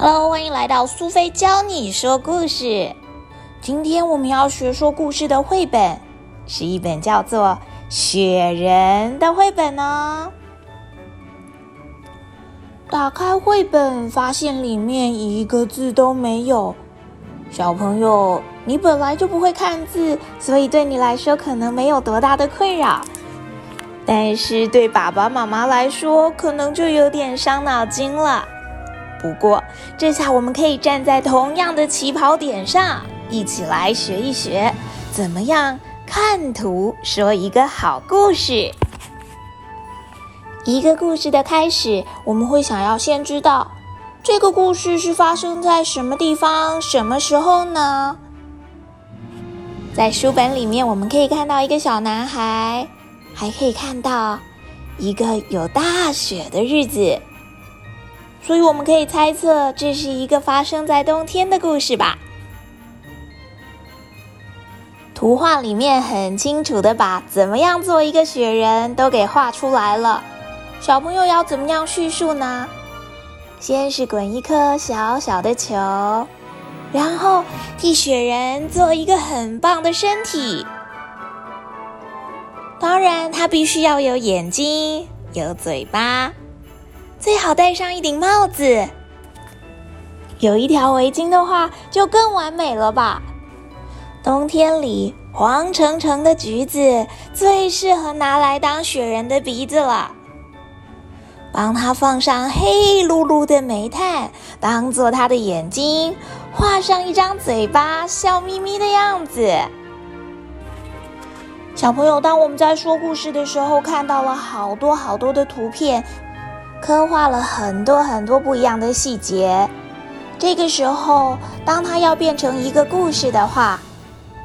Hello，欢迎来到苏菲教你说故事。今天我们要学说故事的绘本，是一本叫做《雪人》的绘本哦。打开绘本，发现里面一个字都没有。小朋友，你本来就不会看字，所以对你来说可能没有多大的困扰。但是对爸爸妈妈来说，可能就有点伤脑筋了。不过，这下我们可以站在同样的起跑点上，一起来学一学，怎么样看图说一个好故事。一个故事的开始，我们会想要先知道这个故事是发生在什么地方、什么时候呢？在书本里面，我们可以看到一个小男孩，还可以看到一个有大雪的日子。所以我们可以猜测，这是一个发生在冬天的故事吧。图画里面很清楚的把怎么样做一个雪人都给画出来了。小朋友要怎么样叙述呢？先是滚一颗小小的球，然后替雪人做一个很棒的身体。当然，它必须要有眼睛，有嘴巴。最好戴上一顶帽子，有一条围巾的话就更完美了吧。冬天里黄澄澄的橘子最适合拿来当雪人的鼻子了。帮它放上黑噜噜的煤炭，当做它的眼睛；画上一张嘴巴，笑眯眯的样子。小朋友，当我们在说故事的时候，看到了好多好多的图片。刻画了很多很多不一样的细节。这个时候，当它要变成一个故事的话，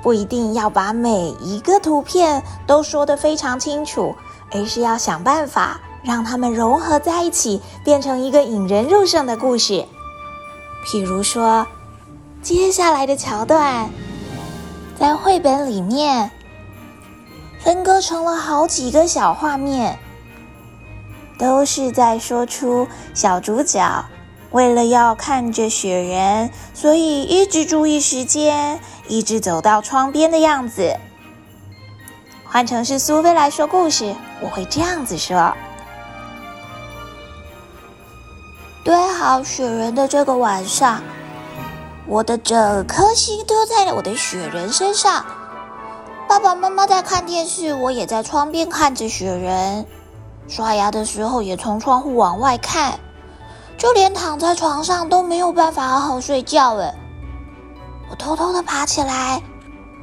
不一定要把每一个图片都说得非常清楚，而是要想办法让它们融合在一起，变成一个引人入胜的故事。譬如说，接下来的桥段，在绘本里面分割成了好几个小画面。都是在说出小主角为了要看着雪人，所以一直注意时间，一直走到窗边的样子。换成是苏菲来说故事，我会这样子说：堆好雪人的这个晚上，我的整颗心都在我的雪人身上。爸爸妈妈在看电视，我也在窗边看着雪人。刷牙的时候也从窗户往外看，就连躺在床上都没有办法好好睡觉。哎，我偷偷的爬起来，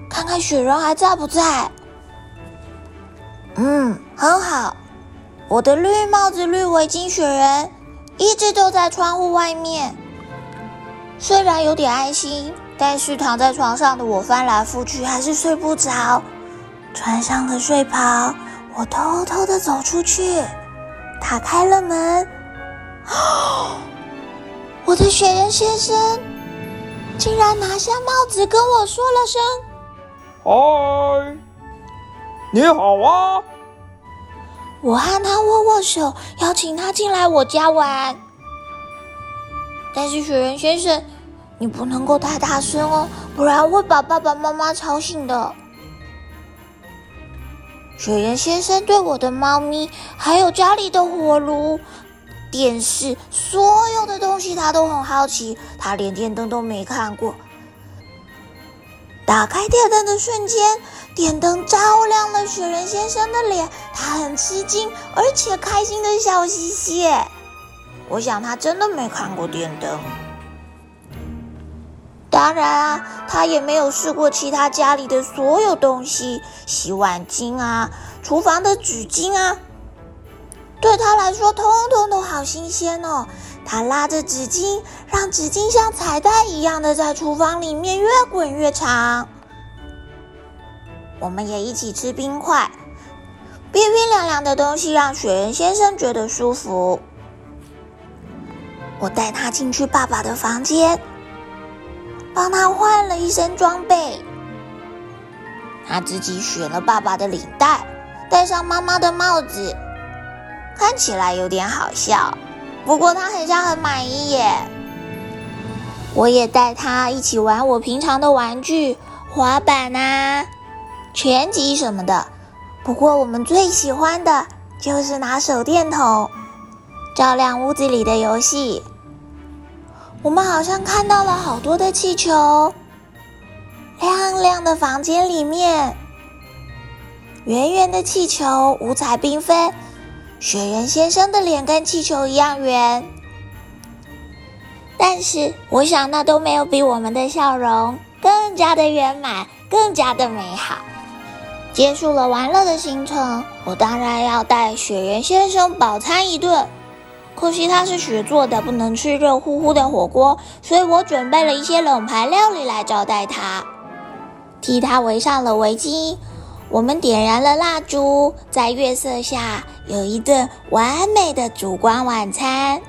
看看雪人还在不在。嗯，很好，我的绿帽子、绿围巾雪人一直都在窗户外面。虽然有点安心，但是躺在床上的我翻来覆去还是睡不着。穿上了睡袍。我偷偷的走出去，打开了门。我的雪人先生竟然拿下帽子跟我说了声：“嗨，你好啊！”我和他握握手，邀请他进来我家玩。但是雪人先生，你不能够太大声哦，不然会把爸爸妈妈吵醒的。雪人先生对我的猫咪，还有家里的火炉、电视，所有的东西他都很好奇。他连电灯都没看过。打开电灯的瞬间，电灯照亮了雪人先生的脸，他很吃惊，而且开心的笑嘻嘻。我想他真的没看过电灯。当然啊，他也没有试过其他家里的所有东西，洗碗巾啊，厨房的纸巾啊，对他来说，通通都好新鲜哦。他拉着纸巾，让纸巾像彩带一样的在厨房里面越滚越长。我们也一起吃冰块，冰冰凉凉的东西让雪人先生觉得舒服。我带他进去爸爸的房间。帮他换了一身装备，他自己选了爸爸的领带，戴上妈妈的帽子，看起来有点好笑，不过他很像很满意耶。我也带他一起玩我平常的玩具，滑板啊、拳击什么的。不过我们最喜欢的就是拿手电筒照亮屋子里的游戏。我们好像看到了好多的气球，亮亮的房间里面，圆圆的气球五彩缤纷。雪人先生的脸跟气球一样圆，但是我想那都没有比我们的笑容更加的圆满，更加的美好。结束了玩乐的行程，我当然要带雪人先生饱餐一顿。可惜他是雪做的，不能吃热乎乎的火锅，所以我准备了一些冷盘料理来招待他，替他围上了围巾。我们点燃了蜡烛，在月色下有一顿完美的烛光晚餐。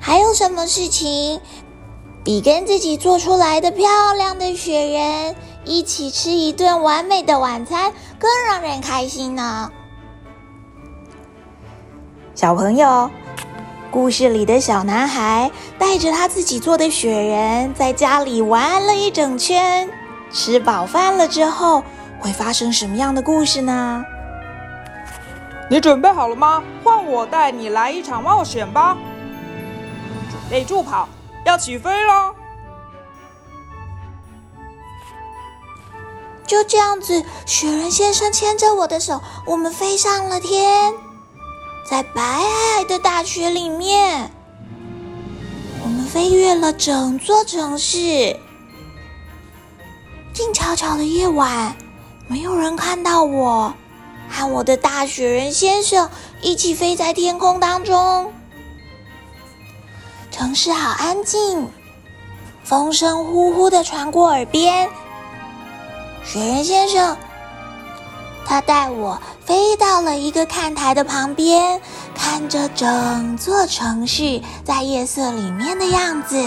还有什么事情比跟自己做出来的漂亮的雪人一起吃一顿完美的晚餐更让人开心呢？小朋友，故事里的小男孩带着他自己做的雪人，在家里玩了一整圈，吃饱饭了之后。会发生什么样的故事呢？你准备好了吗？换我带你来一场冒险吧！准备助跑，要起飞了！就这样子，雪人先生牵着我的手，我们飞上了天，在白皑皑的大雪里面，我们飞越了整座城市。静悄悄的夜晚。没有人看到我，和我的大雪人先生一起飞在天空当中。城市好安静，风声呼呼的传过耳边。雪人先生，他带我飞到了一个看台的旁边，看着整座城市在夜色里面的样子，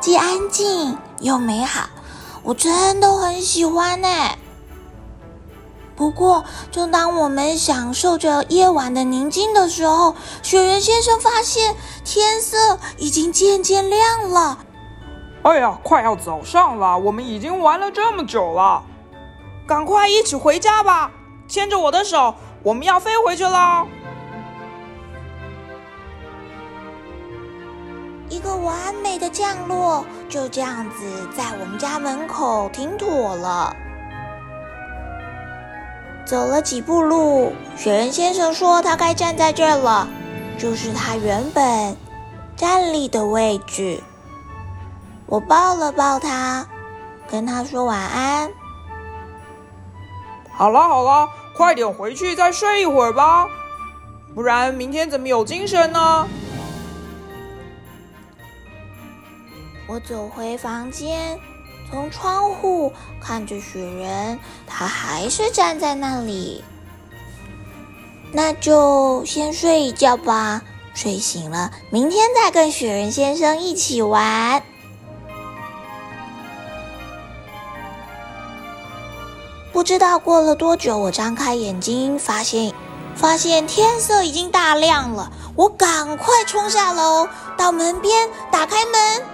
既安静又美好，我真的很喜欢呢。不过，正当我们享受着夜晚的宁静的时候，雪人先生发现天色已经渐渐亮了。哎呀，快要早上了，我们已经玩了这么久了，赶快一起回家吧！牵着我的手，我们要飞回去了。一个完美的降落，就这样子在我们家门口停妥了。走了几步路，雪人先生说：“他该站在这了，就是他原本站立的位置。”我抱了抱他，跟他说晚安。好了好了，快点回去再睡一会儿吧，不然明天怎么有精神呢？我走回房间。从窗户看着雪人，他还是站在那里。那就先睡一觉吧，睡醒了，明天再跟雪人先生一起玩。不知道过了多久，我张开眼睛，发现发现天色已经大亮了。我赶快冲下楼，到门边打开门。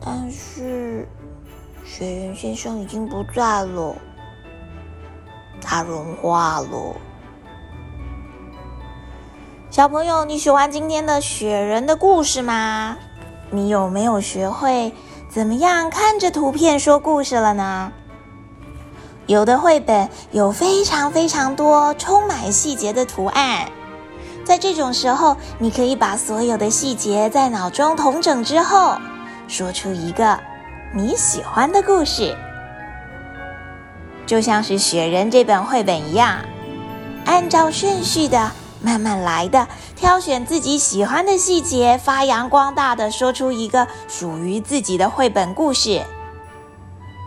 但是，雪人先生已经不在了，他融化了。小朋友，你喜欢今天的雪人的故事吗？你有没有学会怎么样看着图片说故事了呢？有的绘本有非常非常多充满细节的图案，在这种时候，你可以把所有的细节在脑中统整之后。说出一个你喜欢的故事，就像是《雪人》这本绘本一样，按照顺序的慢慢来的，挑选自己喜欢的细节，发扬光大的说出一个属于自己的绘本故事。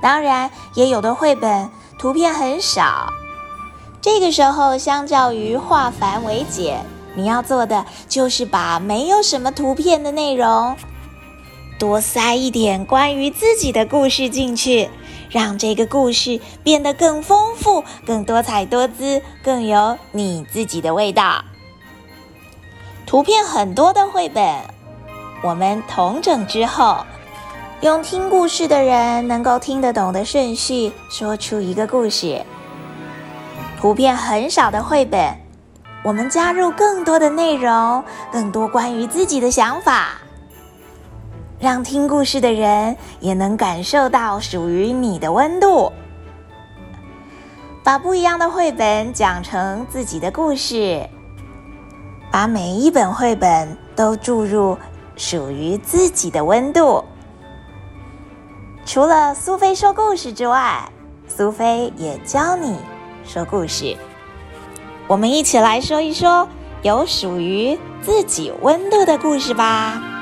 当然，也有的绘本图片很少，这个时候相较于化繁为简，你要做的就是把没有什么图片的内容。多塞一点关于自己的故事进去，让这个故事变得更丰富、更多彩多姿、更有你自己的味道。图片很多的绘本，我们同整之后，用听故事的人能够听得懂的顺序说出一个故事。图片很少的绘本，我们加入更多的内容，更多关于自己的想法，让听故事的人也能感受到属于你的温度。把不一样的绘本讲成自己的故事，把每一本绘本都注入属于自己的温度。除了苏菲说故事之外，苏菲也教你说故事。我们一起来说一说有属于自己温度的故事吧。